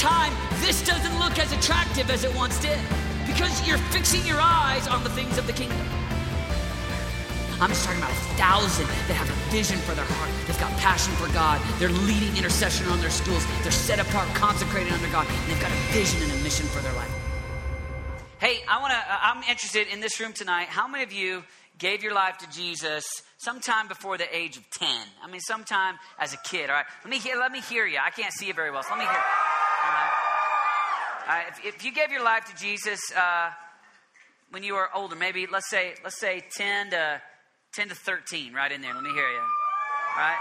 time, this doesn't look as attractive as it once did because you're fixing your eyes on the things of the kingdom. I'm just talking about a thousand that have a vision for their heart. They've got passion for God. They're leading intercession on their schools. They're set apart, consecrated under God. And they've got a vision and a mission for their life. Hey, I want to. Uh, I'm interested in this room tonight. How many of you gave your life to Jesus sometime before the age of 10? I mean, sometime as a kid. All right. Let me hear. Let me hear you. I can't see you very well, so let me hear. Right. If, if you gave your life to Jesus uh, when you were older, maybe let's say let's say 10 to 10 to 13, right in there. Let me hear you. All right?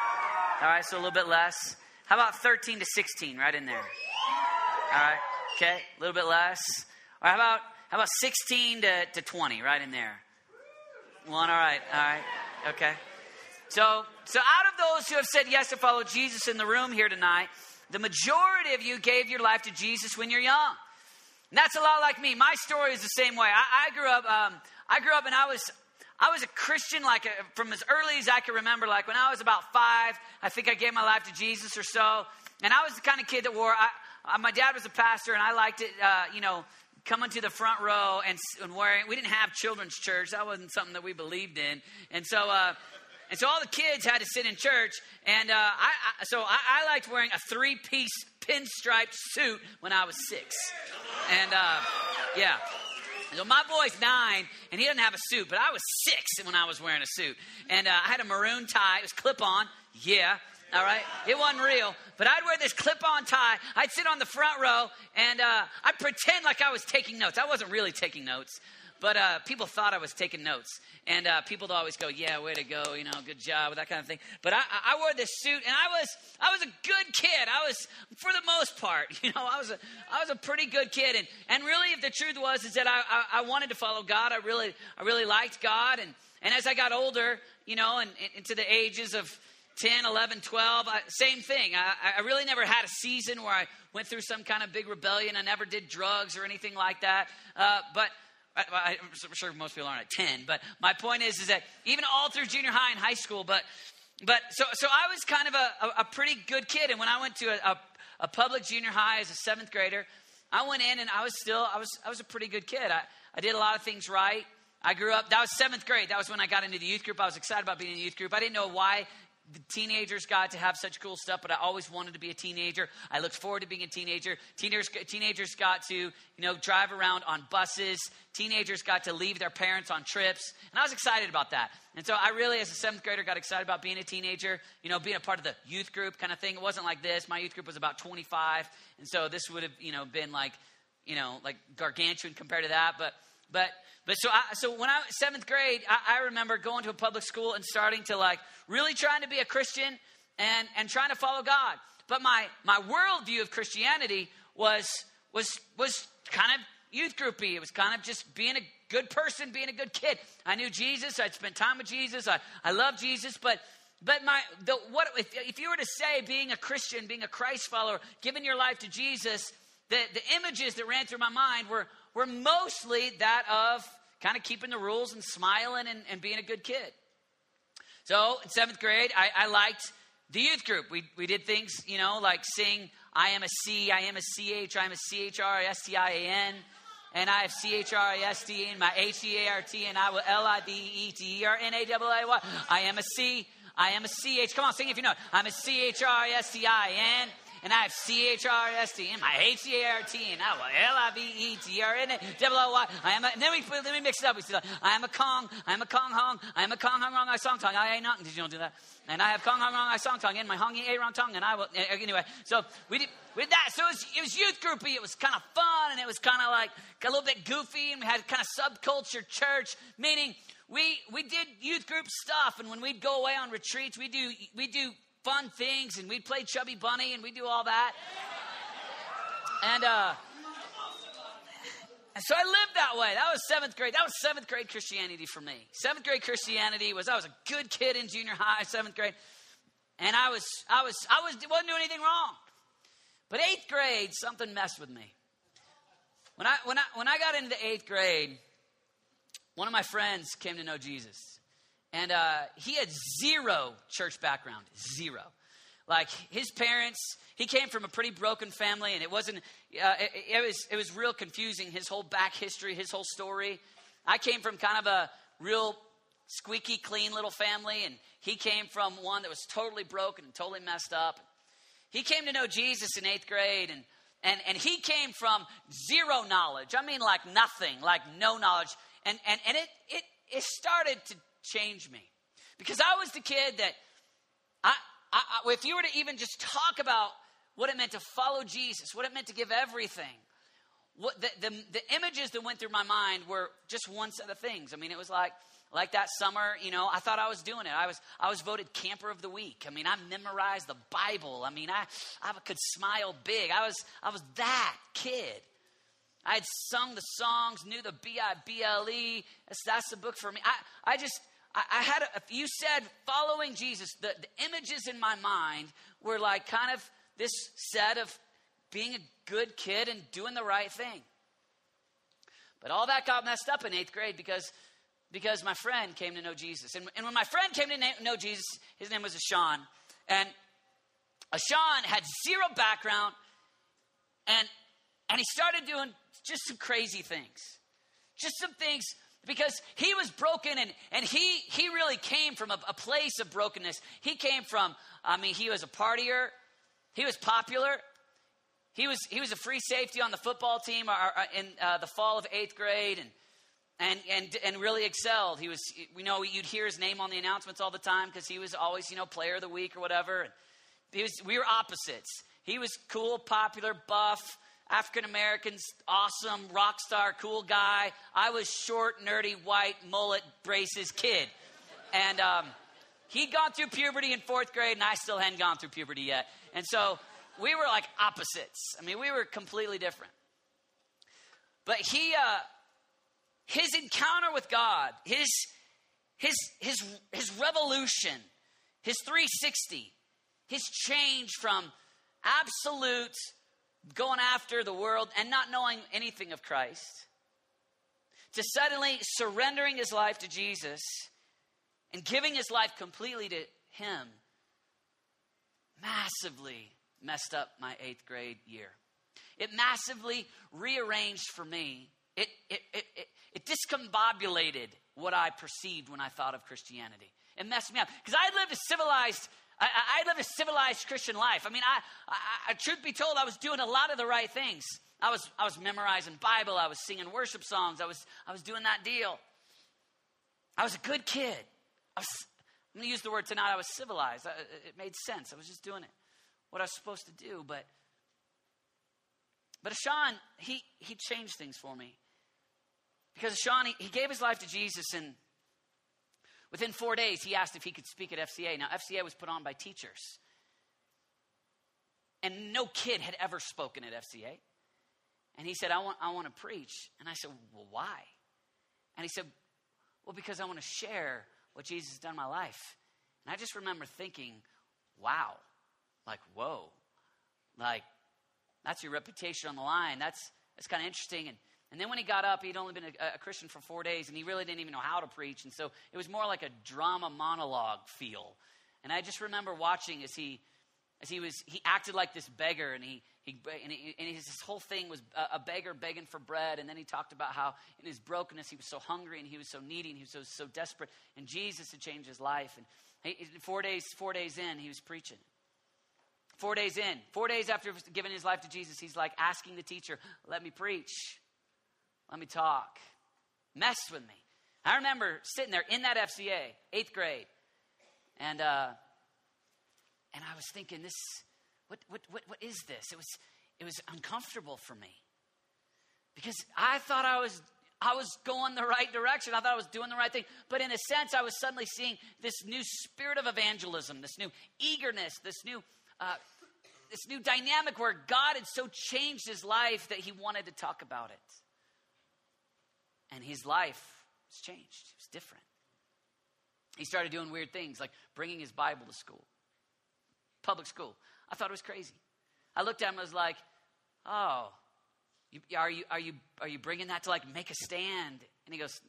All right, so a little bit less. How about 13 to 16, right in there? All right, okay, a little bit less. Right, how about, how about 16 to, to 20, right in there? One, all right, all right, okay. So, so out of those who have said yes to follow Jesus in the room here tonight, the majority of you gave your life to Jesus when you're young. And that's a lot like me. My story is the same way. I, I grew up. Um, I grew up, and I was I was a Christian like uh, from as early as I can remember. Like when I was about five, I think I gave my life to Jesus or so. And I was the kind of kid that wore. I, uh, my dad was a pastor, and I liked it. Uh, you know, coming to the front row and, and, wearing. We didn't have children's church. That wasn't something that we believed in. And so. Uh, and so all the kids had to sit in church, and uh, I, I, so I, I, liked wearing a three-piece pinstriped suit when I was six, and uh, yeah. So my boy's nine, and he doesn't have a suit, but I was six when I was wearing a suit. And uh, I had a maroon tie. It was clip on. Yeah. All right. It wasn't real, but I'd wear this clip on tie. I'd sit on the front row, and uh, I'd pretend like I was taking notes. I wasn't really taking notes. But uh, people thought I was taking notes, and uh, people would always go, "Yeah, way to go, you know, good job," that kind of thing. But I, I wore this suit, and I was, I was a good kid. I was, for the most part, you know, I was, a, I was a pretty good kid. And and really, if the truth was, is that I, I, I wanted to follow God. I really, I really liked God. And and as I got older, you know, and, and into the ages of 10, 11, 12, I, same thing. I, I really never had a season where I went through some kind of big rebellion. I never did drugs or anything like that. Uh, but I, am sure most people aren't at 10, but my point is, is that even all through junior high and high school, but, but so, so I was kind of a, a, a pretty good kid. And when I went to a, a, a, public junior high as a seventh grader, I went in and I was still, I was, I was a pretty good kid. I, I did a lot of things right. I grew up, that was seventh grade. That was when I got into the youth group. I was excited about being in the youth group. I didn't know why the teenagers got to have such cool stuff, but I always wanted to be a teenager. I looked forward to being a teenager. Teenagers, teenagers got to, you know, drive around on buses. Teenagers got to leave their parents on trips. And I was excited about that. And so I really, as a seventh grader, got excited about being a teenager, you know, being a part of the youth group kind of thing. It wasn't like this. My youth group was about 25. And so this would have, you know, been like, you know, like gargantuan compared to that. But, but, but so, I, so when I was seventh grade, I, I remember going to a public school and starting to like really trying to be a Christian and, and trying to follow God. But my, my worldview of Christianity was, was, was kind of youth groupy. It was kind of just being a good person, being a good kid. I knew Jesus. I'd spent time with Jesus. I, I love Jesus. But, but my, the, what, if, if you were to say being a Christian, being a Christ follower, giving your life to Jesus, the, the images that ran through my mind were, were mostly that of kind of keeping the rules and smiling and, and being a good kid. So in seventh grade, I, I liked the youth group. We, we did things, you know, like sing I am a C, I am a CH, I am a C H R S T I A N, and I have C H R I S T in my H E A R T, and I will L I D E T E R N A W A Y. I am a C, I am a C H. Come on, sing if you know. I'm a C H R S T I N and I have C H R S T M, I H C A R T, and I will L I V E T R N A double O Y. I am a, and then we then we mix it up. We say, I am a Kong, I am a Kong Hong, I am a Kong Hong Rong, I song tongue, I ain't nothing. Did you not do that? And I have Kong Hong Rong, I song tongue, in my Hongy A Rong tongue, and I will, eh, anyway. So we did, with that. So it was, it was youth groupy. It was kind of fun, and it was kind of like a little bit goofy, and we had kind of subculture church, meaning we we did youth group stuff, and when we'd go away on retreats, we do we do fun things, and we'd play Chubby Bunny, and we'd do all that. And uh, so I lived that way. That was seventh grade. That was seventh grade Christianity for me. Seventh grade Christianity was I was a good kid in junior high, seventh grade, and I was I was I was wasn't doing anything wrong. But eighth grade, something messed with me. When I when I when I got into eighth grade, one of my friends came to know Jesus. And uh, he had zero church background, zero. Like his parents, he came from a pretty broken family, and it wasn't. Uh, it, it was it was real confusing. His whole back history, his whole story. I came from kind of a real squeaky clean little family, and he came from one that was totally broken and totally messed up. He came to know Jesus in eighth grade, and and and he came from zero knowledge. I mean, like nothing, like no knowledge, and and and it it it started to change me because I was the kid that I, I, I if you were to even just talk about what it meant to follow Jesus, what it meant to give everything, what the, the, the images that went through my mind were just one set of things. I mean, it was like like that summer, you know, I thought I was doing it. I was I was voted camper of the week. I mean, I memorized the Bible. I mean, I I could smile big. I was I was that kid. I had sung the songs, knew the B I B L E. That's, that's the book for me. I I just I, I had a, you said following Jesus, the, the images in my mind were like kind of this set of being a good kid and doing the right thing. But all that got messed up in eighth grade because because my friend came to know Jesus. And, and when my friend came to know Jesus, his name was Ashan. And Ashan had zero background, and, and he started doing just some crazy things. Just some things because he was broken and, and he, he really came from a, a place of brokenness. He came from, I mean, he was a partier, he was popular, he was, he was a free safety on the football team uh, uh, in uh, the fall of eighth grade. And and and and really excelled. He was, we know you'd hear his name on the announcements all the time because he was always, you know, player of the week or whatever. He was, we were opposites. He was cool, popular, buff, African Americans, awesome, rock star, cool guy. I was short, nerdy, white, mullet, braces kid, and um, he'd gone through puberty in fourth grade, and I still hadn't gone through puberty yet. And so we were like opposites. I mean, we were completely different. But he. Uh, his encounter with God, his, his, his, his revolution, his 360, his change from absolute going after the world and not knowing anything of Christ to suddenly surrendering his life to Jesus and giving his life completely to him massively messed up my eighth grade year. It massively rearranged for me it, it, it, it, it discombobulated what I perceived when I thought of Christianity. It messed me up. Because I lived a civilized, I, I, lived a civilized Christian life. I mean, I, I, truth be told, I was doing a lot of the right things. I was, I was memorizing Bible. I was singing worship songs. I was, I was doing that deal. I was a good kid. I was, I'm going to use the word tonight. I was civilized. it made sense. I was just doing it, what I was supposed to do. But, but Sean, he, he changed things for me. Because Sean, he, he gave his life to Jesus, and within four days, he asked if he could speak at FCA. Now, FCA was put on by teachers. And no kid had ever spoken at FCA. And he said, I want, I want to preach. And I said, Well, why? And he said, Well, because I want to share what Jesus has done in my life. And I just remember thinking, Wow, like, whoa, like, that's your reputation on the line. That's, that's kind of interesting. And and then when he got up, he'd only been a, a, Christian for four days, and he really didn't even know how to preach. And so it was more like a drama monologue feel. And I just remember watching as he, as he was, he acted like this beggar, and he, he and, he, and his, his whole thing was a, a, beggar begging for bread. And then he talked about how in his brokenness he was so hungry and he was so needy and he was so, so desperate. And Jesus had changed his life. And he, four days, four days in, he was preaching. Four days in, four days after giving his life to Jesus, he's like asking the teacher, "Let me preach." Let me talk. Mess with me. I remember sitting there in that FCA, eighth grade, and uh, and I was thinking, this, what, what, what, what is this? It was, it was uncomfortable for me because I thought I was I was going the right direction. I thought I was doing the right thing. But in a sense, I was suddenly seeing this new spirit of evangelism, this new eagerness, this new, uh, this new dynamic where God had so changed his life that he wanted to talk about it. And his life was changed. It was different. He started doing weird things like bringing his Bible to school, public school. I thought it was crazy. I looked at him and was like, oh, you, are, you, are, you, are you bringing that to like make a stand? And he goes,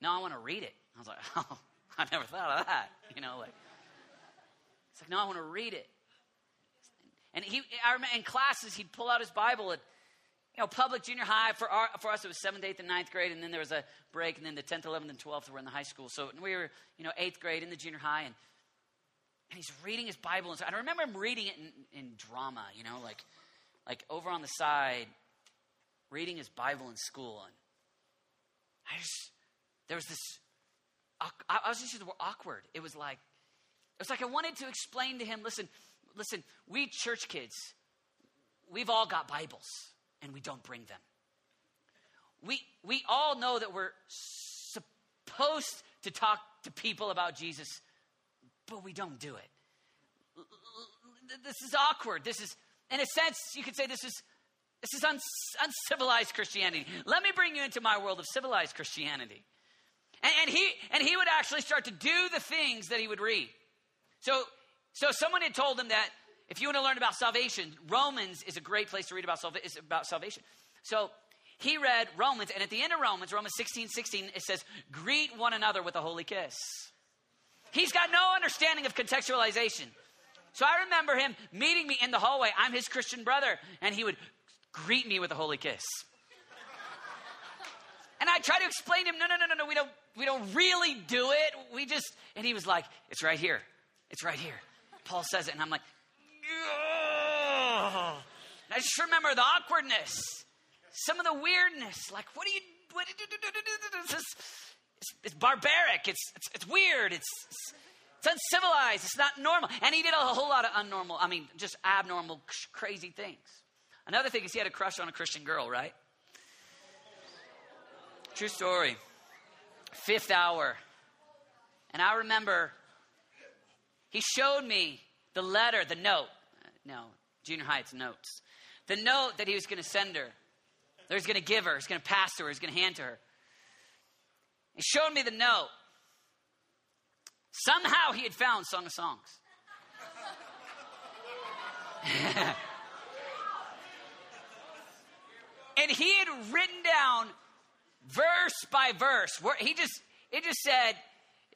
no, I want to read it. I was like, oh, I never thought of that. You know, like, it's like, no, I want to read it. And he, I remember in classes, he'd pull out his Bible at, you know, public junior high. For, our, for us, it was seventh, eighth, and ninth grade. And then there was a break. And then the 10th, 11th, and 12th were in the high school. So we were, you know, eighth grade in the junior high. And, and he's reading his Bible. And, so, I remember him reading it in, in drama, you know, like, like over on the side, reading his Bible in school. And I just, there was this, I was just using the word awkward. It was like, it was like I wanted to explain to him listen, listen, we church kids, we've all got Bibles and we don't bring them. We, we all know that we're supposed to talk to people about Jesus, but we don't do it. This is awkward. This is, in a sense, you could say this is this is uncivilized Christianity. Let me bring you into my world of civilized Christianity. And, and, he, and he would actually start to do the things that he would read. So, so someone had told him that if you want to learn about salvation, Romans is a great place to read about, salva- about salvation. So he read Romans, and at the end of Romans, Romans 16 16, it says, Greet one another with a holy kiss. He's got no understanding of contextualization. So I remember him meeting me in the hallway. I'm his Christian brother, and he would greet me with a holy kiss. And I try to explain to him, no, no, no, no, no, we don't, we don't really do it. We just, and he was like, it's right here. It's right here. Paul says it, and I'm like, Ugh. I just remember the awkwardness, some of the weirdness. Like, what do you, what do you do? It's, it's, barbaric. It's, it's, it's weird. It's, it's, it's uncivilized. It's not normal. And he did a whole lot of unnormal, I mean, just abnormal, crazy things. Another thing is he had a crush on a Christian girl, right? True story. Fifth hour. And I remember he showed me the letter, the note. No, junior high, it's notes. The note that he was going to send her, that he was going to give her, he's going to pass to her, he's going to hand to her. He showed me the note. Somehow he had found Song of Songs. and he had written down verse by verse. where He just, it just said,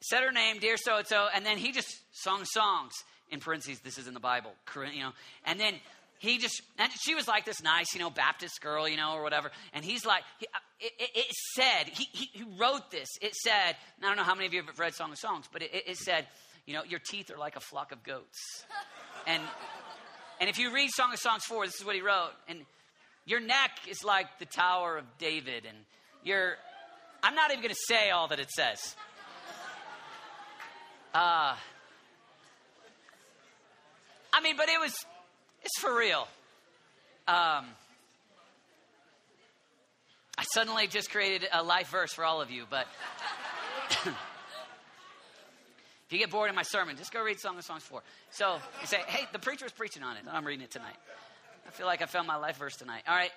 said her name, dear so and so, and then he just sung songs in parentheses. This is in the Bible, you know. And then he just, and she was like this nice, you know, Baptist girl, you know, or whatever. And he's like, he, uh, it, it, said, he, he, he, wrote this. It said, I don't know how many of you have read Song of Songs, but it, it said, you know, your teeth are like a flock of goats. and and if you read Song of Songs 4, this is what he wrote. And your neck is like the Tower of David, and your I'm not even going to say all that it says. Uh, I mean, but it was, it's for real. Um, I suddenly just created a life verse for all of you, but if you get bored in my sermon, just go read Song of Songs 4. So you say, hey, the preacher was preaching on it, I'm reading it tonight. I feel like I found my life verse tonight. All right.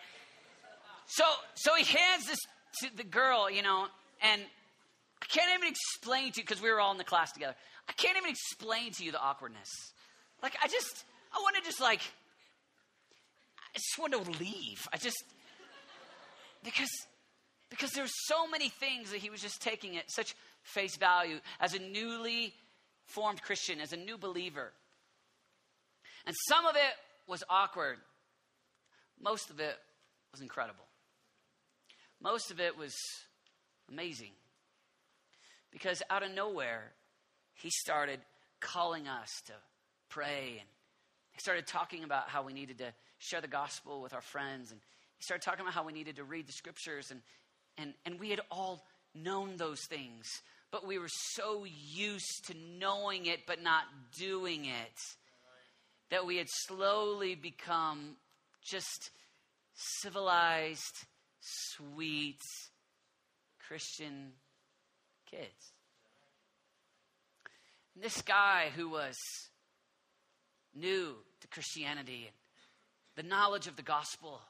So, so he hands this to the girl, you know, and I can't even explain to you, because we were all in the class together, I can't even explain to you the awkwardness. Like, I just, I want to just like, I just want to leave. I just, because, because there's so many things that he was just taking at such face value as a newly formed Christian, as a new believer. And some of it was awkward. Most of it was incredible. Most of it was amazing. Because out of nowhere, he started calling us to pray and he started talking about how we needed to share the gospel with our friends and he started talking about how we needed to read the scriptures and and and we had all known those things but we were so used to knowing it but not doing it that we had slowly become just civilized sweet christian kids. And this guy who was new to Christianity and the knowledge of the gospel,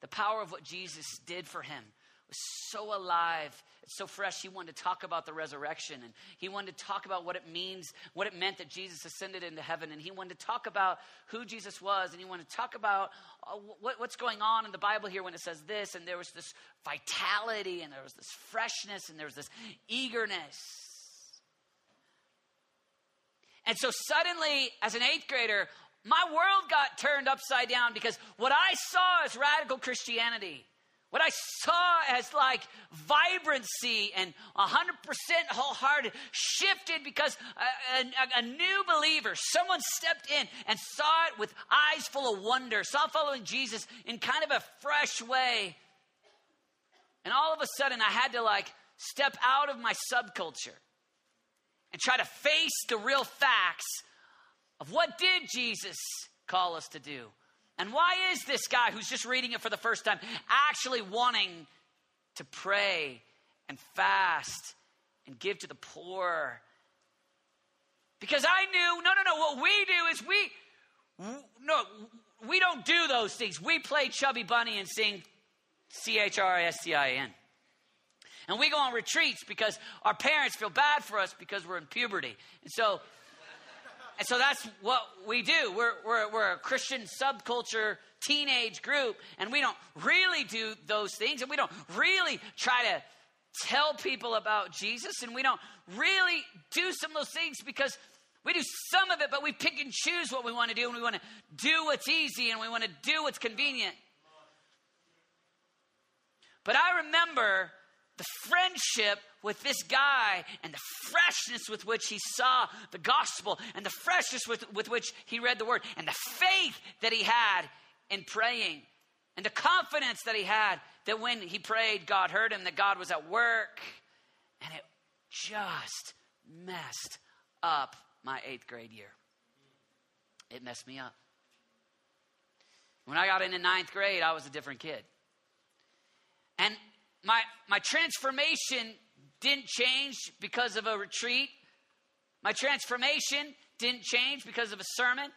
the power of what Jesus did for him was so alive, so fresh. He wanted to talk about the resurrection and he wanted to talk about what it means, what it meant that Jesus ascended into heaven. And he wanted to talk about who Jesus was and he wanted to talk about uh, what, what's going on in the Bible here when it says this. And there was this vitality and there was this freshness and there was this eagerness. And so suddenly, as an eighth grader, my world got turned upside down because what I saw as radical Christianity, what I saw as like vibrancy and 100% wholehearted shifted because a, a, a, new believer, someone stepped in and saw it with eyes full of wonder, saw following Jesus in kind of a fresh way. And all of a sudden, I had to like step out of my subculture and try to face the real facts of what did Jesus call us to do? And why is this guy who's just reading it for the first time actually wanting to pray and fast and give to the poor? Because I knew, no, no, no, what we do is we, no, we don't do those things. We play Chubby Bunny and sing C H R S T I N. And we go on retreats because our parents feel bad for us because we're in puberty. And so and so that's what we do. We're, we're, we're a Christian subculture teenage group, and we don't really do those things, and we don't really try to tell people about Jesus, and we don't really do some of those things because we do some of it, but we pick and choose what we want to do, and we want to do what's easy, and we want to do what's convenient. But I remember the friendship with this guy and the freshness with which he saw the gospel and the freshness with, with which he read the word and the faith that he had in praying and the confidence that he had that when he prayed, God heard him, that God was at work. And it just messed up my eighth grade year. It messed me up. When I got into ninth grade, I was a different kid. And my, my transformation didn't change because of a retreat. My transformation didn't change because of a sermon.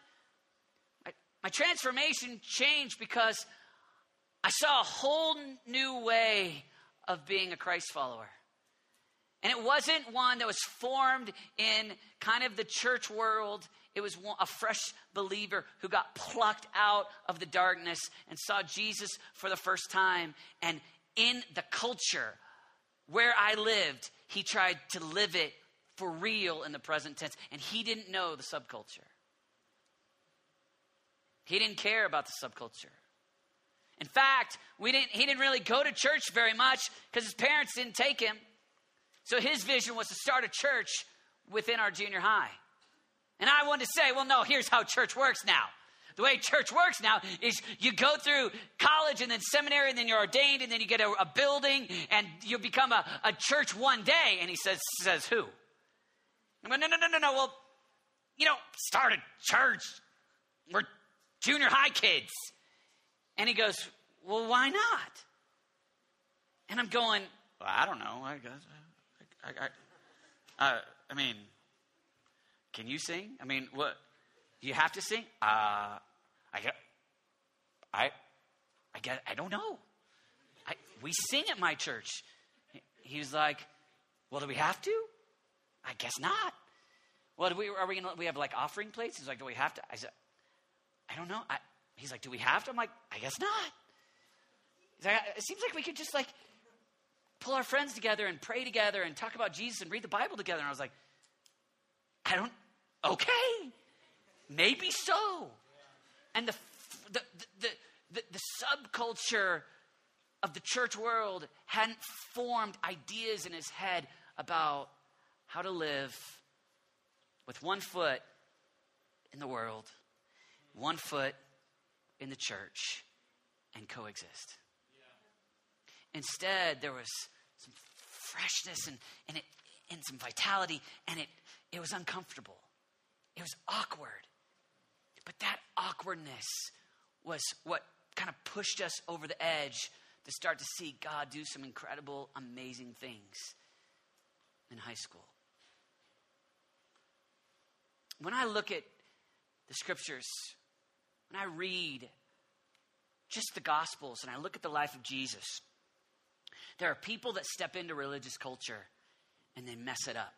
My, my transformation changed because I saw a whole new way of being a Christ follower. And it wasn't one that was formed in kind of the church world. It was a fresh believer who got plucked out of the darkness and saw Jesus for the first time and in the culture where I lived, he tried to live it for real in the present tense, and he didn't know the subculture. He didn't care about the subculture. In fact, we didn't, he didn't really go to church very much because his parents didn't take him. So his vision was to start a church within our junior high. And I wanted to say, well, no, here's how church works now. The way church works now is you go through college and then seminary and then you're ordained and then you get a, a building and you become a, a church one day. And he says, says who? I'm going, no, no, no, no, no. Well, you know, start a church. We're junior high kids. And he goes, well, why not? And I'm going, well, I don't know. I guess. I, I, I, uh, I mean, can you sing? I mean, what? You have to sing? Uh, I I, I get, I don't know. I, we sing at my church. He was like, well, do we have to? I guess not. Well, do we, are we gonna, we have like offering plates? He's like, do we have to? I said, I don't know. I, he's like, do we have to? I'm like, I guess not. Like, it seems like we could just like pull our friends together and pray together and talk about Jesus and read the Bible together. And I was like, I don't, okay. Maybe so. And the, the, the, the, the subculture of the church world hadn't formed ideas in his head about how to live with one foot in the world, one foot in the church, and coexist. Instead, there was some freshness and, and, it, and some vitality, and it, it was uncomfortable. It was awkward. But that awkwardness was what kind of pushed us over the edge to start to see God do some incredible, amazing things in high school. When I look at the scriptures, when I read just the gospels and I look at the life of Jesus, there are people that step into religious culture and they mess it up.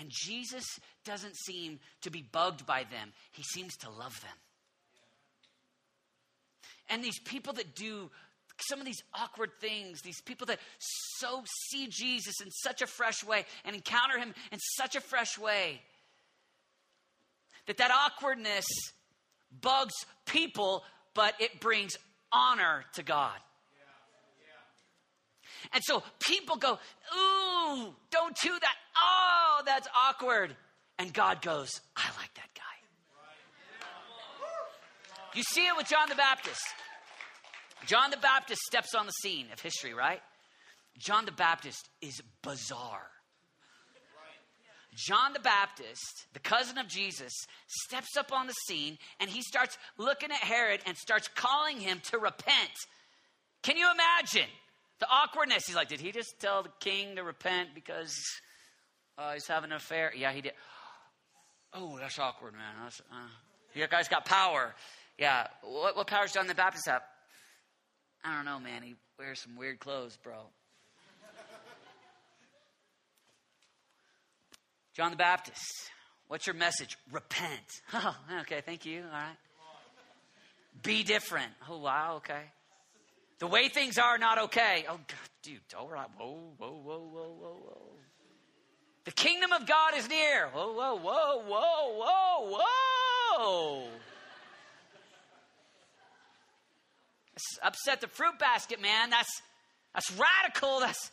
And Jesus doesn't seem to be bugged by them, he seems to love them. And these people that do some of these awkward things, these people that so see Jesus in such a fresh way and encounter him in such a fresh way, that that awkwardness bugs people, but it brings honor to God. And so people go, Ooh, don't do that. Oh, that's awkward. And God goes, I like that guy. You see it with John the Baptist. John the Baptist steps on the scene of history, right? John the Baptist is bizarre. John the Baptist, the cousin of Jesus, steps up on the scene and he starts looking at Herod and starts calling him to repent. Can you imagine the awkwardness? He's like, Did he just tell the king to repent because uh, he's having an affair? Yeah, he did. Oh, that's awkward, man. That's, uh, you guys got power. Yeah. What, what powers John the Baptist have? I don't know, man. He wears some weird clothes, bro. John the Baptist, what's your message? Repent. Oh, okay, thank you. All right. Be different. Oh, wow, okay. The way things are not okay. Oh, God, dude, all right. Whoa, whoa, whoa, whoa, whoa, whoa. The kingdom of God is near. Whoa, whoa, whoa, whoa, whoa, whoa. upset the fruit basket, man. That's that's radical. That's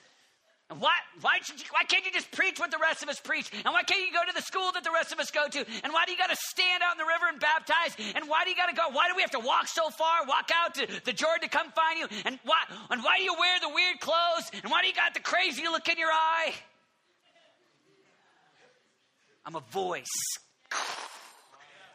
and why, why, you, why can't you just preach what the rest of us preach? And why can't you go to the school that the rest of us go to? And why do you got to stand out in the river and baptize? And why do you got to go? Why do we have to walk so far, walk out to the Jordan to come find you? And why, and why do you wear the weird clothes? And why do you got the crazy look in your eye? I'm a voice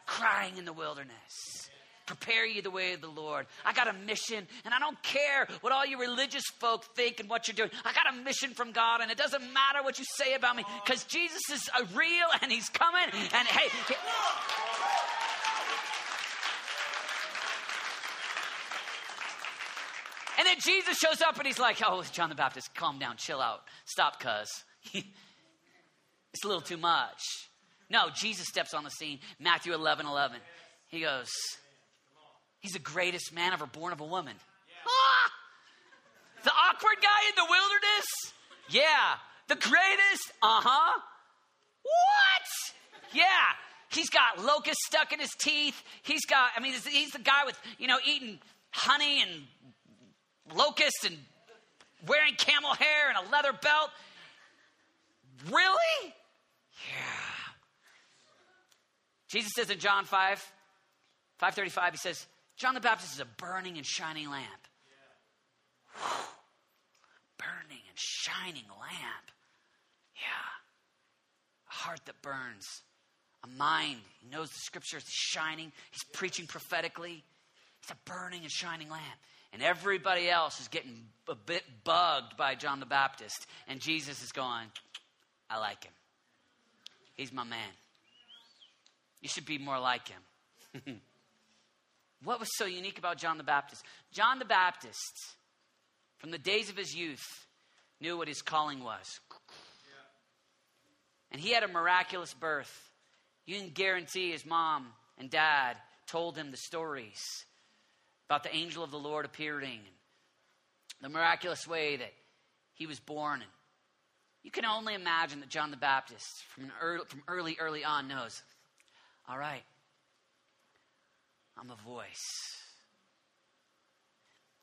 crying in the wilderness prepare you the way of the Lord. I got a mission, and I don't care what all you religious folk think and what you're doing. I got a mission from God, and it doesn't matter what you say about me because Jesus is real and He's coming. And hey, he, and then Jesus shows up and He's like, "Oh, John the Baptist, calm down, chill out, stop, cuz it's a little too much." No, Jesus steps on the scene. Matthew 11 11. He goes, He's the greatest man ever born of a woman. Ah! The awkward guy in the wilderness? Yeah. The greatest? Uh huh. What? Yeah. He's got locusts stuck in his teeth. He's got, I mean, he's the guy with, you know, eating honey and locusts and wearing camel hair and a leather belt. Really? Yeah. Jesus says in John 5, 535, he says, John the Baptist is a burning and shining lamp. Whew. Burning and shining lamp. Yeah. A heart that burns. A mind. He knows the scriptures. He's shining. He's preaching prophetically. He's a burning and shining lamp. And everybody else is getting a bit bugged by John the Baptist. And Jesus is going, I like him. He's my man. You should be more like him. What was so unique about John the Baptist? John the Baptist, from the days of his youth, knew what his calling was. And he had a miraculous birth. You can guarantee his mom and dad told him the stories about the angel of the Lord appearing, the miraculous way that he was born. And you can only imagine that John the Baptist, from, early, from early, early on, knows all right, I'm a voice.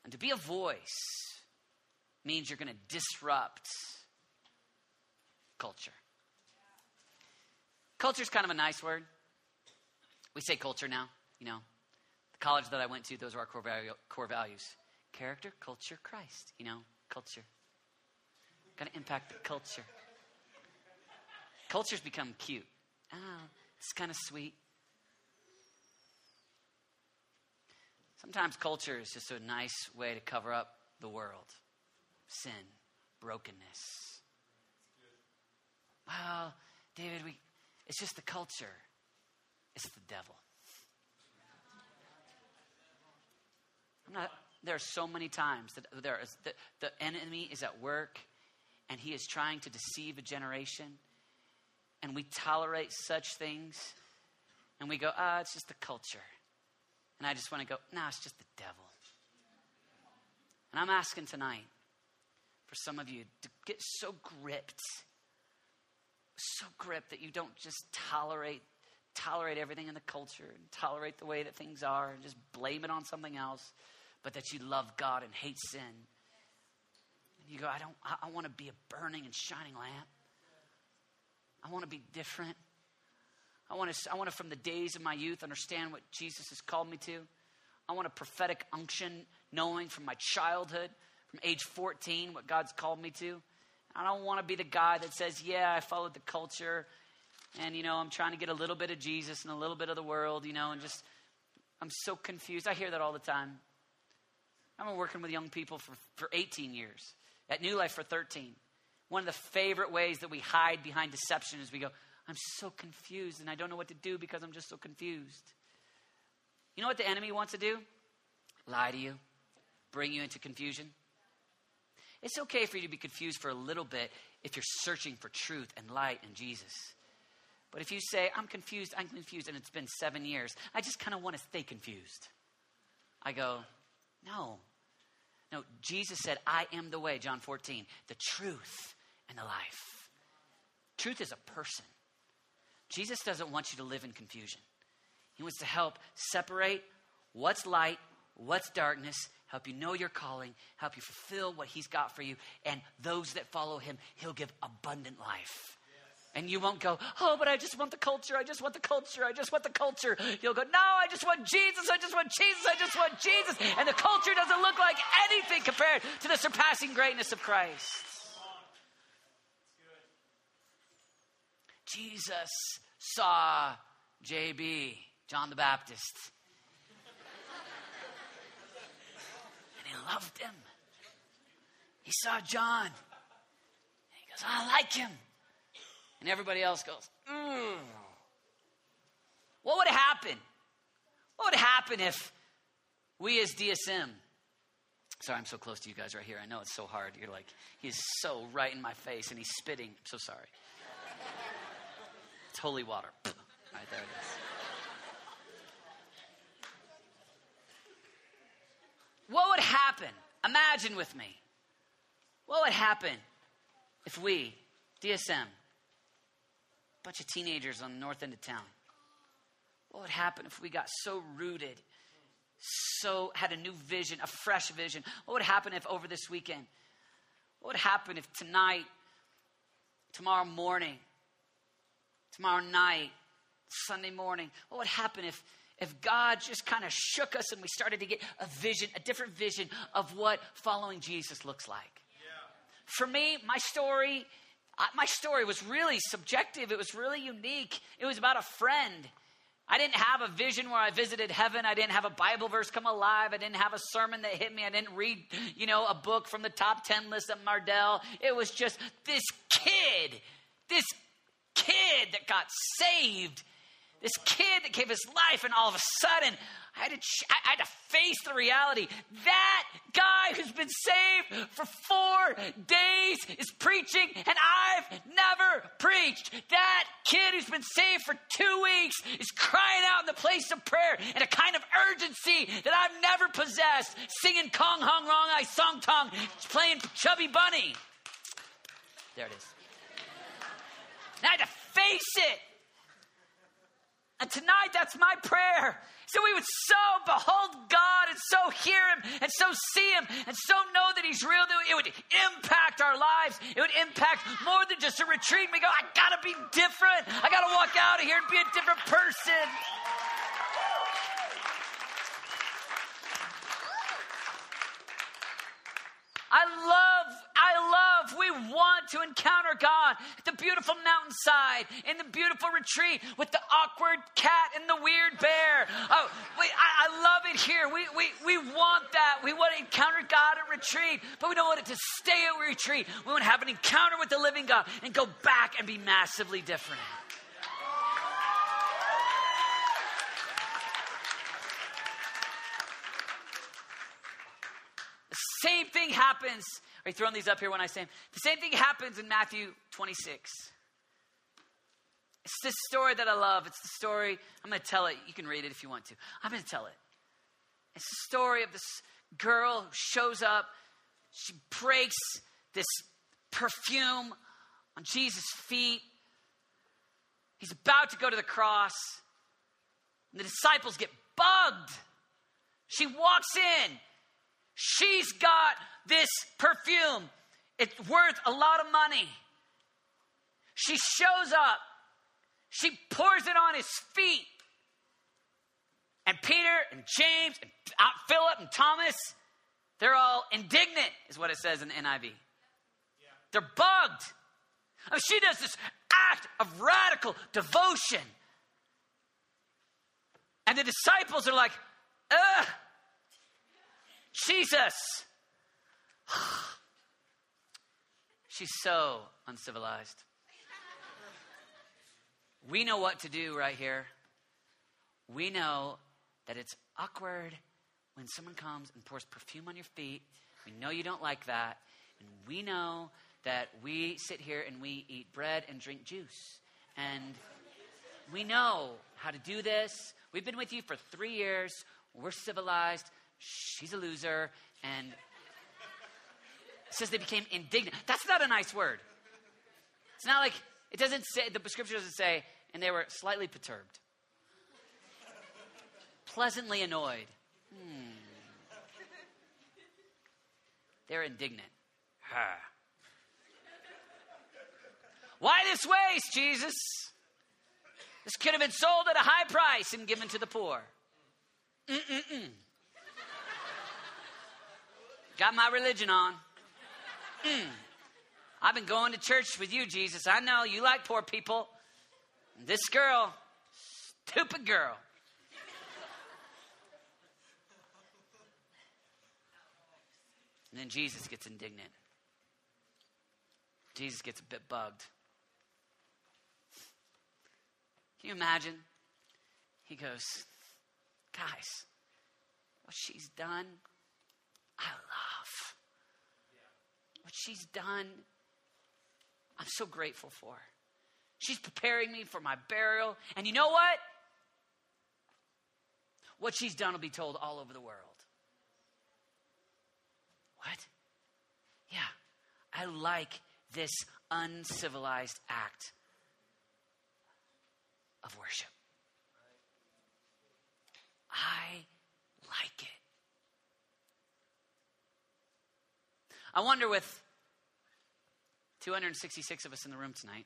And to be a voice means you're going to disrupt culture. Culture is kind of a nice word. We say culture now, you know. The college that I went to, those are our core, value, core values character, culture, Christ, you know, culture. Got to impact the culture. Culture's become cute. Oh, it's kind of sweet. Sometimes culture is just a nice way to cover up the world sin, brokenness. Well, David, we, it's just the culture, it's the devil. I'm not, there are so many times that there is, the, the enemy is at work and he is trying to deceive a generation. And we tolerate such things and we go, ah, it's just the culture. And I just want to go, no, it's just the devil. And I'm asking tonight for some of you to get so gripped, so gripped that you don't just tolerate tolerate everything in the culture and tolerate the way that things are and just blame it on something else, but that you love God and hate sin. You go, I don't, I, I want to be a burning and shining lamp. I want to be different. I want to, I want to, from the days of my youth, understand what Jesus has called me to. I want a prophetic unction, knowing from my childhood, from age 14, what God's called me to. I don't want to be the guy that says, Yeah, I followed the culture and, you know, I'm trying to get a little bit of Jesus and a little bit of the world, you know, and just, I'm so confused. I hear that all the time. I've been working with young people for, for 18 years, at New Life for 13. One of the favorite ways that we hide behind deception is we go, I'm so confused and I don't know what to do because I'm just so confused. You know what the enemy wants to do? Lie to you, bring you into confusion. It's okay for you to be confused for a little bit if you're searching for truth and light in Jesus. But if you say, I'm confused, I'm confused, and it's been seven years, I just kind of want to stay confused. I go, no. No, Jesus said, I am the way, John 14, the truth and the life. Truth is a person. Jesus doesn't want you to live in confusion. He wants to help separate what's light, what's darkness, help you know your calling, help you fulfill what He's got for you, and those that follow Him, He'll give abundant life. And you won't go, oh, but I just want the culture. I just want the culture. I just want the culture. You'll go, no, I just want Jesus. I just want Jesus. I just want Jesus. And the culture doesn't look like anything compared to the surpassing greatness of Christ. Jesus saw JB, John the Baptist. And he loved him. He saw John. And he goes, I like him. And everybody else goes, mm. What would happen? What would happen if we as DSM, sorry, I'm so close to you guys right here. I know it's so hard. You're like, he's so right in my face and he's spitting. I'm so sorry. it's holy water. Right there it is. What would happen? Imagine with me. What would happen if we, DSM, bunch of teenagers on the north end of town. What would happen if we got so rooted, so had a new vision, a fresh vision? What would happen if over this weekend? What would happen if tonight, tomorrow morning, tomorrow night, Sunday morning, what would happen if if God just kind of shook us and we started to get a vision, a different vision of what following Jesus looks like? Yeah. For me, my story I, my story was really subjective, it was really unique. It was about a friend. I didn't have a vision where I visited heaven. I didn't have a Bible verse come alive. I didn't have a sermon that hit me. I didn't read, you know, a book from the top 10 list at Mardel. It was just this kid, this kid that got saved, this kid that gave his life, and all of a sudden, I had, to, I had to face the reality. That guy who's been saved for four days is preaching, and I've never preached. That kid who's been saved for two weeks is crying out in the place of prayer in a kind of urgency that I've never possessed, singing Kong Hong Rong I Song Tong, playing Chubby Bunny. There it is. And I had to face it. And tonight, that's my prayer so we would so behold God and so hear Him and so see Him and so know that He's real. That it would impact our lives. It would impact more than just a retreat. We go, I gotta be different. I gotta walk out of here and be a different person. I love, We want to encounter God at the beautiful mountainside, in the beautiful retreat, with the awkward cat and the weird bear. Oh, we, I, I love it here. We, we, we want that. We want to encounter God at retreat, but we don't want it to stay at retreat. We want to have an encounter with the living God and go back and be massively different. same thing happens. Are throwing these up here when I say them? The same thing happens in Matthew 26. It's this story that I love. It's the story, I'm going to tell it. You can read it if you want to. I'm going to tell it. It's the story of this girl who shows up. She breaks this perfume on Jesus' feet. He's about to go to the cross. And the disciples get bugged. She walks in. She's got this perfume. It's worth a lot of money. She shows up. She pours it on his feet. And Peter and James and Philip and Thomas, they're all indignant, is what it says in the NIV. Yeah. They're bugged. I mean, she does this act of radical devotion. And the disciples are like, ugh, Jesus. She's so uncivilized. We know what to do right here. We know that it's awkward when someone comes and pours perfume on your feet. We know you don't like that. And we know that we sit here and we eat bread and drink juice. And we know how to do this. We've been with you for three years. We're civilized. She's a loser. And says they became indignant. That's not a nice word. It's not like, it doesn't say, the scripture doesn't say, and they were slightly perturbed, pleasantly annoyed. Hmm. They're indignant. Huh. Why this waste, Jesus? This could have been sold at a high price and given to the poor. Mm-mm-mm. Got my religion on. Mm. I've been going to church with you, Jesus. I know you like poor people. This girl, stupid girl. And then Jesus gets indignant. Jesus gets a bit bugged. Can you imagine? He goes, Guys, what she's done, I love. What she's done, I'm so grateful for. She's preparing me for my burial. And you know what? What she's done will be told all over the world. What? Yeah, I like this uncivilized act of worship. I like it. I wonder with 266 of us in the room tonight,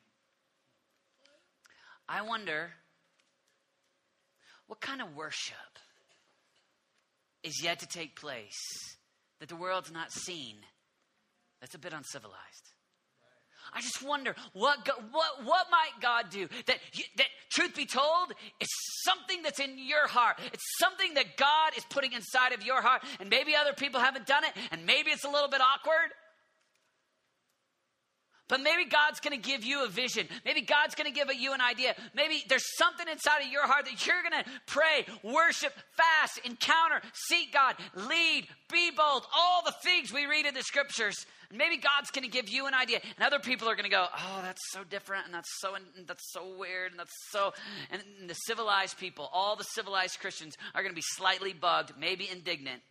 I wonder what kind of worship is yet to take place that the world's not seen that's a bit uncivilized. I just wonder what God, what what might God do that that truth be told is something that's in your heart. It's something that God is putting inside of your heart and maybe other people haven't done it and maybe it's a little bit awkward. But maybe God's going to give you a vision. Maybe God's going to give you an idea. Maybe there's something inside of your heart that you're going to pray, worship, fast, encounter, seek God, lead, be bold, all the things we read in the scriptures. And maybe God's going to give you an idea, and other people are going to go, "Oh, that's so different, and that's so, and that's so weird, and that's so." And the civilized people, all the civilized Christians, are going to be slightly bugged, maybe indignant,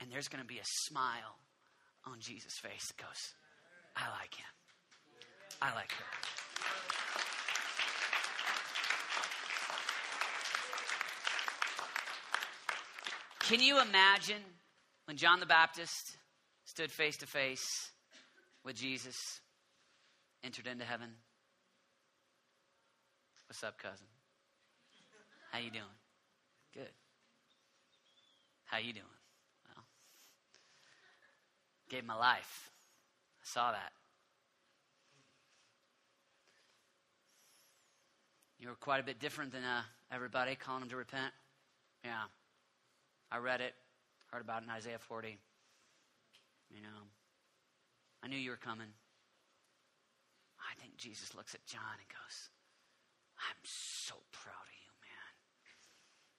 and there's going to be a smile on Jesus' face that goes, I like him. I like her. Can you imagine when John the Baptist stood face to face with Jesus, entered into heaven? What's up, cousin? How you doing? Good. How you doing? Well, gave my life. I saw that. You were quite a bit different than uh, everybody calling them to repent. Yeah. I read it, heard about in Isaiah 40. You know, I knew you were coming. I think Jesus looks at John and goes, I'm so proud of you, man.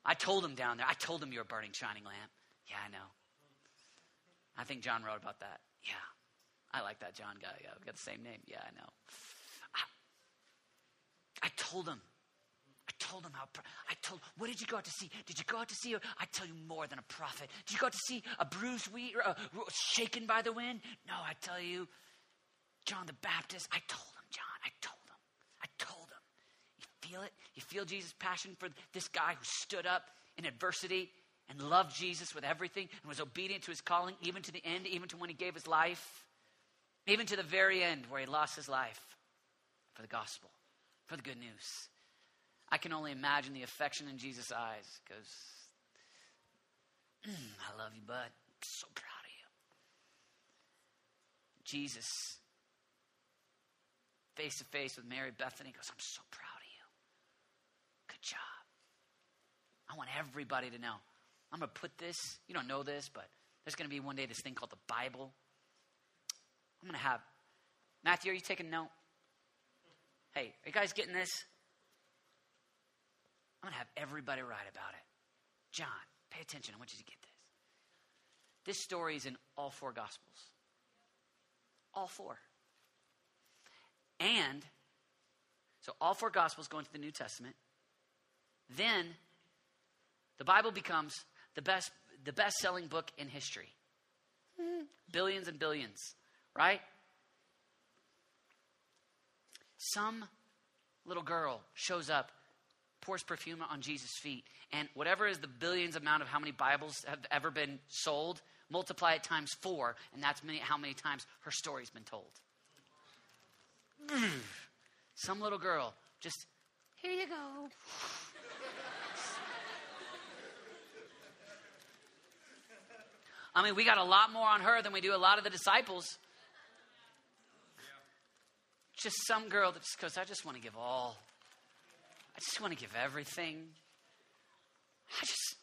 I told him down there, I told him you're a burning, shining lamp. Yeah, I know. I think John wrote about that. Yeah. I like that John guy. Yeah, we got the same name. Yeah, I know. I, I told him. I told him how. I told. What did you go out to see? Did you go out to see? I tell you more than a prophet. Did you go out to see a bruised wheat, or a, shaken by the wind? No, I tell you, John the Baptist. I told him, John. I told him. I told him. You feel it? You feel Jesus' passion for this guy who stood up in adversity and loved Jesus with everything and was obedient to his calling, even to the end, even to when he gave his life, even to the very end where he lost his life for the gospel, for the good news. I can only imagine the affection in Jesus' eyes because mm, I love you, bud. I'm so proud of you. Jesus, face to face with Mary Bethany, goes, I'm so proud of you. Good job. I want everybody to know. I'm going to put this, you don't know this, but there's going to be one day this thing called the Bible. I'm going to have, Matthew, are you taking note? Hey, are you guys getting this? I'm going to have everybody write about it. John, pay attention. I want you to get this. This story is in all four Gospels. All four. And, so all four Gospels go into the New Testament. Then, the Bible becomes the best, the best selling book in history. Hmm. Billions and billions, right? Some little girl shows up pours perfume on Jesus' feet. And whatever is the billions amount of how many Bibles have ever been sold, multiply it times four, and that's many, how many times her story's been told. Some little girl just, here you go. I mean, we got a lot more on her than we do a lot of the disciples. Just some girl that just goes, I just want to give all. I just want to give everything. I just,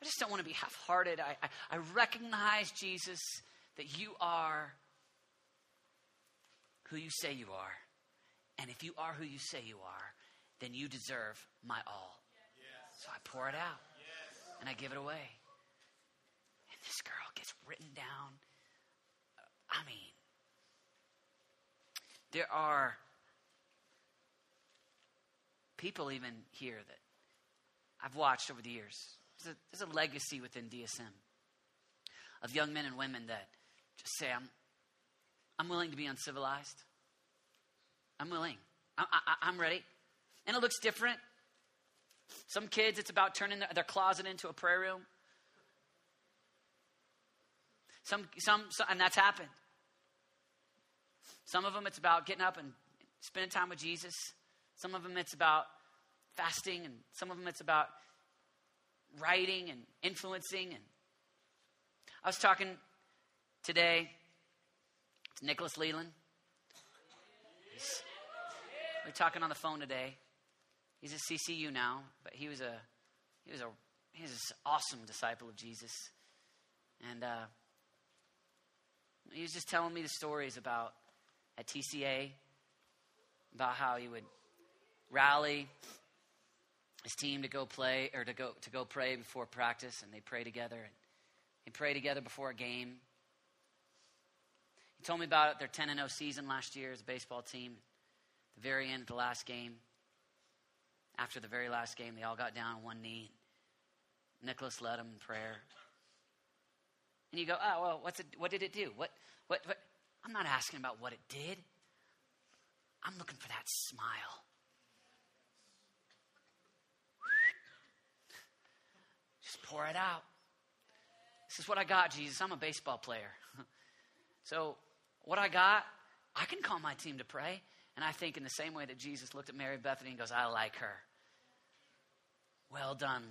I just don't want to be half hearted. I, I, I recognize, Jesus, that you are who you say you are. And if you are who you say you are, then you deserve my all. Yes. So I pour it out yes. and I give it away. And this girl gets written down. I mean, there are people even here that I've watched over the years. There's a, there's a legacy within DSM of young men and women that just say, I'm, I'm willing to be uncivilized. I'm willing. I, I, I'm ready. And it looks different. Some kids, it's about turning their, their closet into a prayer room. Some, some, some, and that's happened. Some of them, it's about getting up and spending time with Jesus. Some of them it's about fasting, and some of them it's about writing and influencing. And I was talking today to Nicholas Leland. He's, we are talking on the phone today. He's at CCU now, but he was a he was a he was an awesome disciple of Jesus, and uh, he was just telling me the stories about at TCA about how he would rally his team to go play or to go to go pray before practice, and they pray together and they pray together before a game. He told me about their 10 and 0 season last year as a baseball team. The very end of the last game, after the very last game, they all got down on one knee. Nicholas led them in prayer. And you go, oh well, what's it, what did it do? What, what, what? I'm not asking about what it did. I'm looking for that smile. Just pour it out. This is what I got, Jesus. I'm a baseball player. so, what I got, I can call my team to pray. And I think, in the same way that Jesus looked at Mary Bethany and goes, I like her. Well done,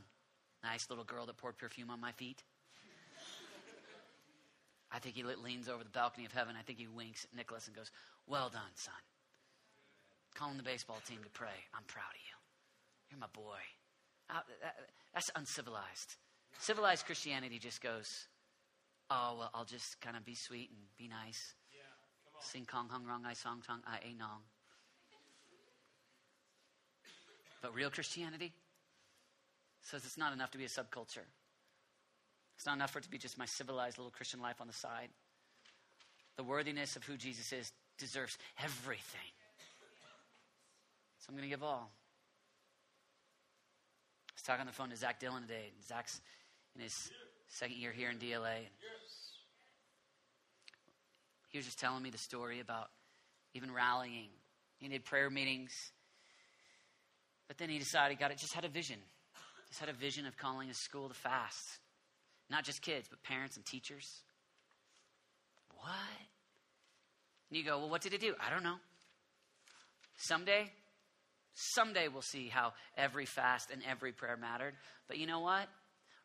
nice little girl that poured perfume on my feet. I think he leans over the balcony of heaven. I think he winks at Nicholas and goes, Well done, son. Calling the baseball team to pray. I'm proud of you. You're my boy. Uh, uh, that's uncivilized. Civilized Christianity just goes, oh, well, I'll just kind of be sweet and be nice. Yeah, Sing kong hung rong I song tong I a nong. But real Christianity says it's not enough to be a subculture. It's not enough for it to be just my civilized little Christian life on the side. The worthiness of who Jesus is deserves everything. So I'm going to give all was talking on the phone to Zach Dillon today. And Zach's in his second year here in DLA. He was just telling me the story about even rallying He did prayer meetings. But then he decided, God, it just had a vision. Just had a vision of calling his school to fast. Not just kids, but parents and teachers. What? And you go, well, what did it do? I don't know. Someday, someday we'll see how every fast and every prayer mattered. But you know what?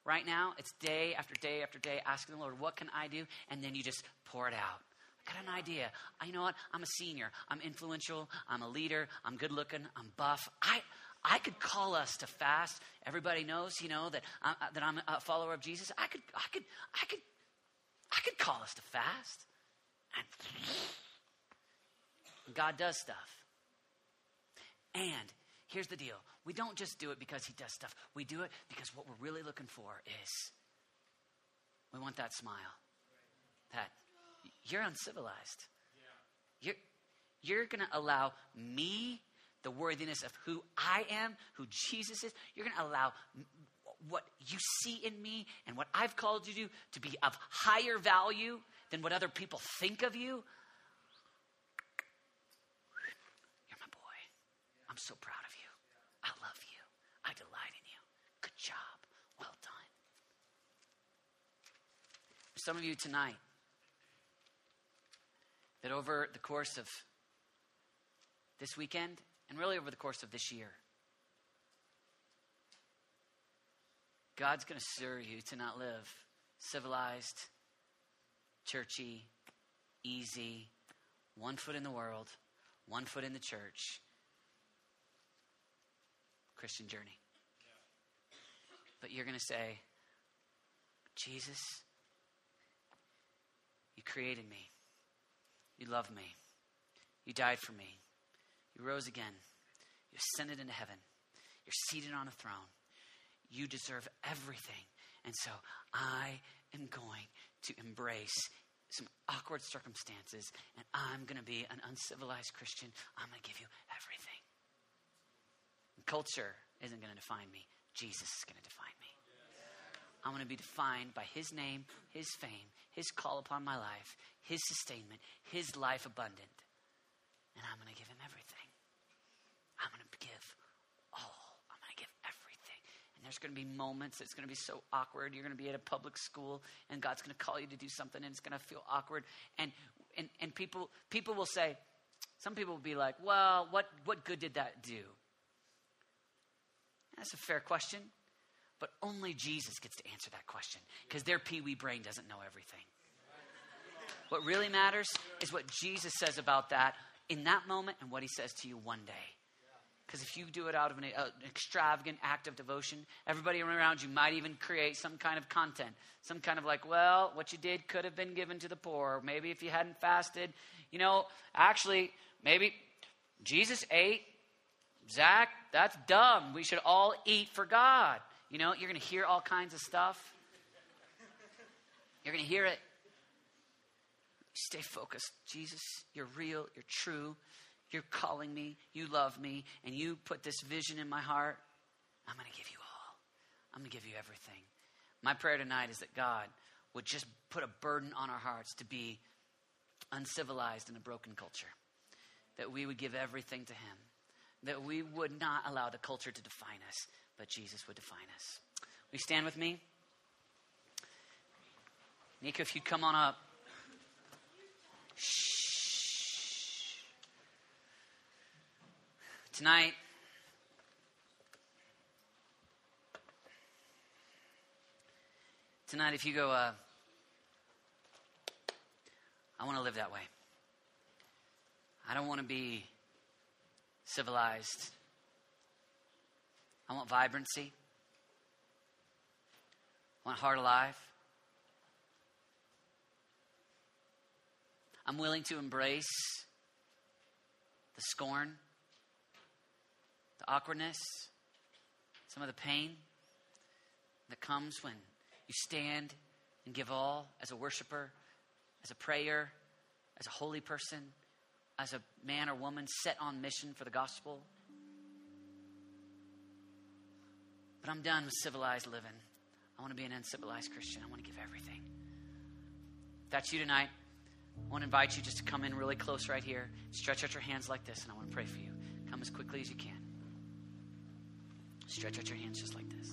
Right now, it's day after day after day asking the Lord, what can I do? And then you just pour it out. I got an idea. I you know what? I'm a senior. I'm influential. I'm a leader. I'm good looking. I'm buff. I I could call us to fast. Everybody knows, you know, that I, that I'm a follower of Jesus. I could I could I could I could call us to fast. And God does stuff. And here's the deal we don't just do it because He does stuff, we do it because what we're really looking for is we want that smile. That you're uncivilized. You're, you're going to allow me, the worthiness of who I am, who Jesus is, you're going to allow what you see in me and what I've called you to to be of higher value than what other people think of you. You're my boy. I'm so proud of you. I love you. I delight in you. Good job. Well done. Some of you tonight, that over the course of this weekend, and really over the course of this year, God's going to stir you to not live civilized, churchy, easy, one foot in the world, one foot in the church. Christian journey. But you're going to say, Jesus, you created me. You love me. You died for me. You rose again. You ascended into heaven. You're seated on a throne. You deserve everything. And so I am going to embrace some awkward circumstances and I'm going to be an uncivilized Christian. I'm going to give you everything. Culture isn't going to define me, Jesus is going to define me. I'm going to be defined by His name, His fame, His call upon my life, His sustainment, His life abundant. And I'm going to give Him everything. I'm going to give all. I'm going to give everything. And there's going to be moments that's going to be so awkward. You're going to be at a public school, and God's going to call you to do something, and it's going to feel awkward. And, and, and people, people will say, some people will be like, well, what, what good did that do? That's a fair question. But only Jesus gets to answer that question because their pee wee brain doesn't know everything. What really matters is what Jesus says about that in that moment and what he says to you one day. Because if you do it out of an, uh, an, extravagant act of devotion, everybody around you might even create some kind of content. Some kind of like, well, what you did could have been given to the poor. Maybe if you hadn't fasted, you know, actually, maybe Jesus ate. Zach, that's dumb. We should all eat for God. You know, you're going to hear all kinds of stuff. You're going to hear it. Stay focused. Jesus, you're real, you're true. You're calling me, you love me, and you put this vision in my heart. I'm going to give you all. I'm going to give you everything. My prayer tonight is that God would just put a burden on our hearts to be uncivilized in a broken culture, that we would give everything to Him, that we would not allow the culture to define us, but Jesus would define us. Will you stand with me? Nico, if you'd come on up. Shh. Tonight, tonight, if you go, uh, I want to live that way. I don't want to be civilized. I want vibrancy. I want heart alive. I'm willing to embrace the scorn, the awkwardness, some of the pain that comes when you stand and give all as a worshiper, as a prayer, as a holy person, as a man or woman set on mission for the gospel. But I'm done with civilized living. I want to be an uncivilized Christian. I want to give everything. If that's you tonight, I want to invite you just to come in really close right here. Stretch out your hands like this, and I want to pray for you. Come as quickly as you can. Stretch out your hands just like this.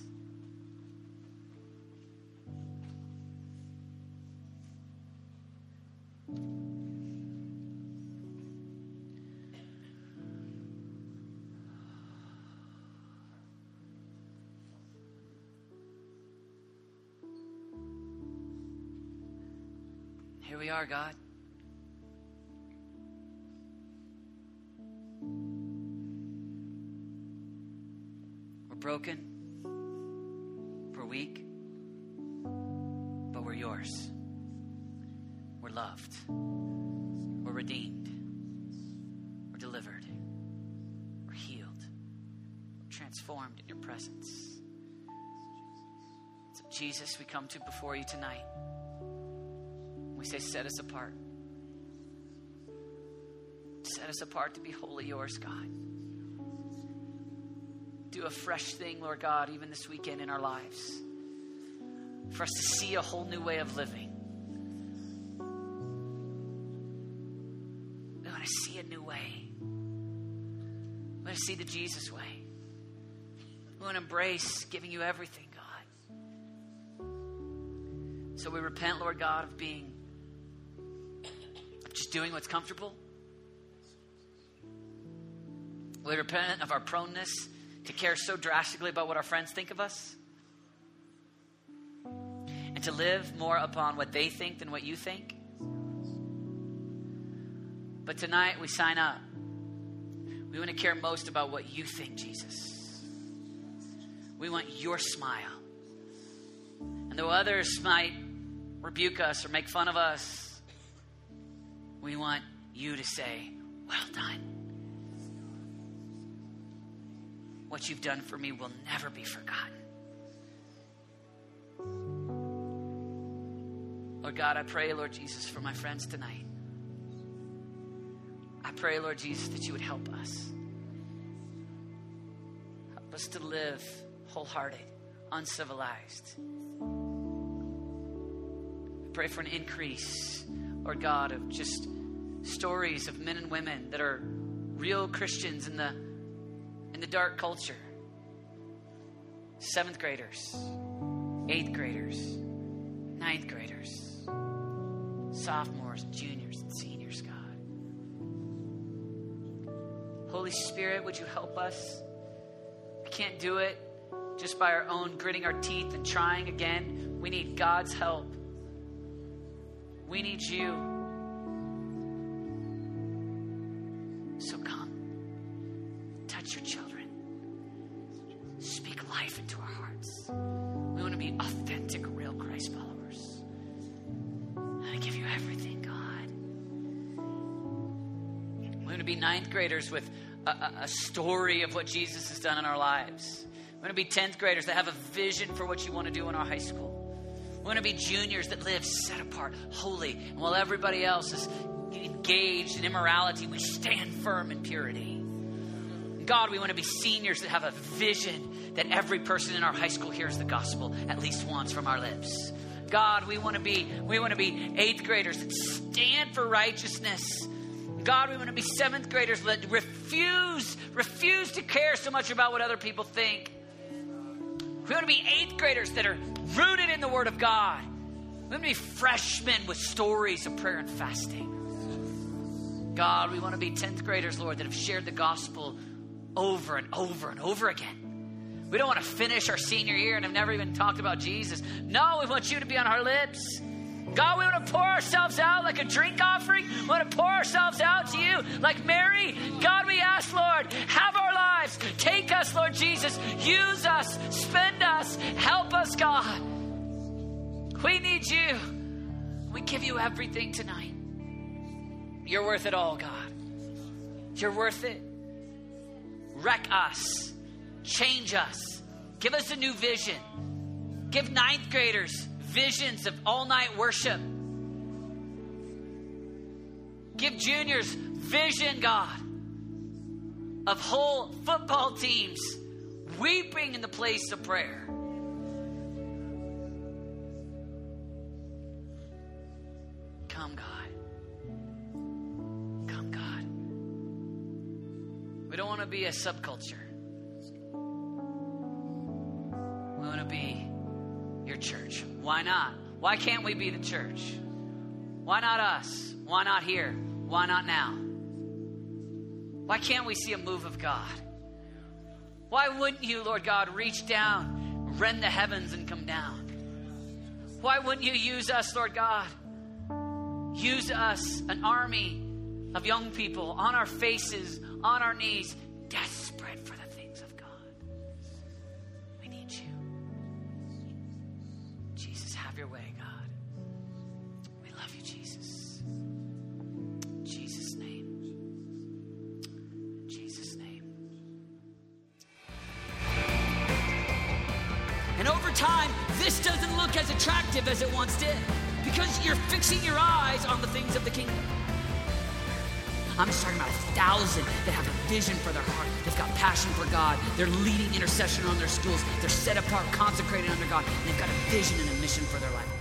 God. We're broken. We're weak. But we're yours. We're loved. We're redeemed. We're delivered. We're healed. We're transformed in your presence. So, Jesus, we come to before you tonight. Say, set us apart. Set us apart to be wholly yours, God. Do a fresh thing, Lord God, even this weekend in our lives. For us to see a whole new way of living. We want to see a new way. We want to see the Jesus way. We want to embrace giving you everything, God. So we repent, Lord God, of being just doing what's comfortable. We repent of our proneness to care so drastically about what our friends think of us and to live more upon what they think than what you think. But tonight we sign up. We want to care most about what you think, Jesus. We want your smile. And though others might rebuke us or make fun of us, we want you to say, Well done. What you've done for me will never be forgotten. Lord God, I pray, Lord Jesus, for my friends tonight. I pray, Lord Jesus, that you would help us. Help us to live wholehearted, uncivilized. I pray for an increase, Lord God, of just stories of men and women that are real Christians in the in the dark culture. Seventh graders, eighth graders, ninth graders, sophomores, juniors, and seniors, God. Holy Spirit, would you help us? We can't do it just by our own gritting our teeth and trying again. We need God's help. We need you. Life into our hearts. We want to be authentic, real Christ followers. I give you everything, God. We want to be ninth graders with a, a, story of what Jesus has done in our lives. We want to be 10th graders that have a vision for what you want to do in our high school. We want to be juniors that live set apart, holy, and while everybody else is engaged in immorality, we stand firm in purity. God, we want to be seniors that have a vision that every person in our high school hears the gospel at least once from our lips. God, we want to be we want to be eighth graders that stand for righteousness. God, we want to be seventh graders that refuse refuse to care so much about what other people think. We want to be eighth graders that are rooted in the Word of God. We want to be freshmen with stories of prayer and fasting. God, we want to be 10th graders, Lord, that have shared the gospel over and over and over again. We don't want to finish our senior year and have never even talked about Jesus. No, we want you to be on our lips. God, we want to pour ourselves out like a drink offering. We want to pour ourselves out to you like Mary. God, we ask, Lord, have our lives. Take us, Lord Jesus. Use us. Spend us. Help us, God. We need you. We give you everything tonight. You're worth it all, God. You're worth it. Wreck us. Change us. Give us a new vision. Give ninth graders visions of all night worship. Give juniors vision, God, of whole football teams weeping in the place of prayer. To be a subculture. We want to be your church. Why not? Why can't we be the church? Why not us? Why not here? Why not now? Why can't we see a move of God? Why wouldn't you, Lord God, reach down, rend the heavens, and come down? Why wouldn't you use us, Lord God? Use us, an army of young people on our faces, on our knees, desperate for the things of God. We need you. Jesus, have your way, God. We love you, Jesus. In Jesus' name. In Jesus' name. And over time, this doesn't look as attractive as it once did because you're fixing your eyes on the things of the kingdom. I'm just talking about a thousand that have a vision for their heart. They've got passion for God. They're leading intercession on their schools. They're set apart, consecrated under God. And they've got a vision and a mission for their life.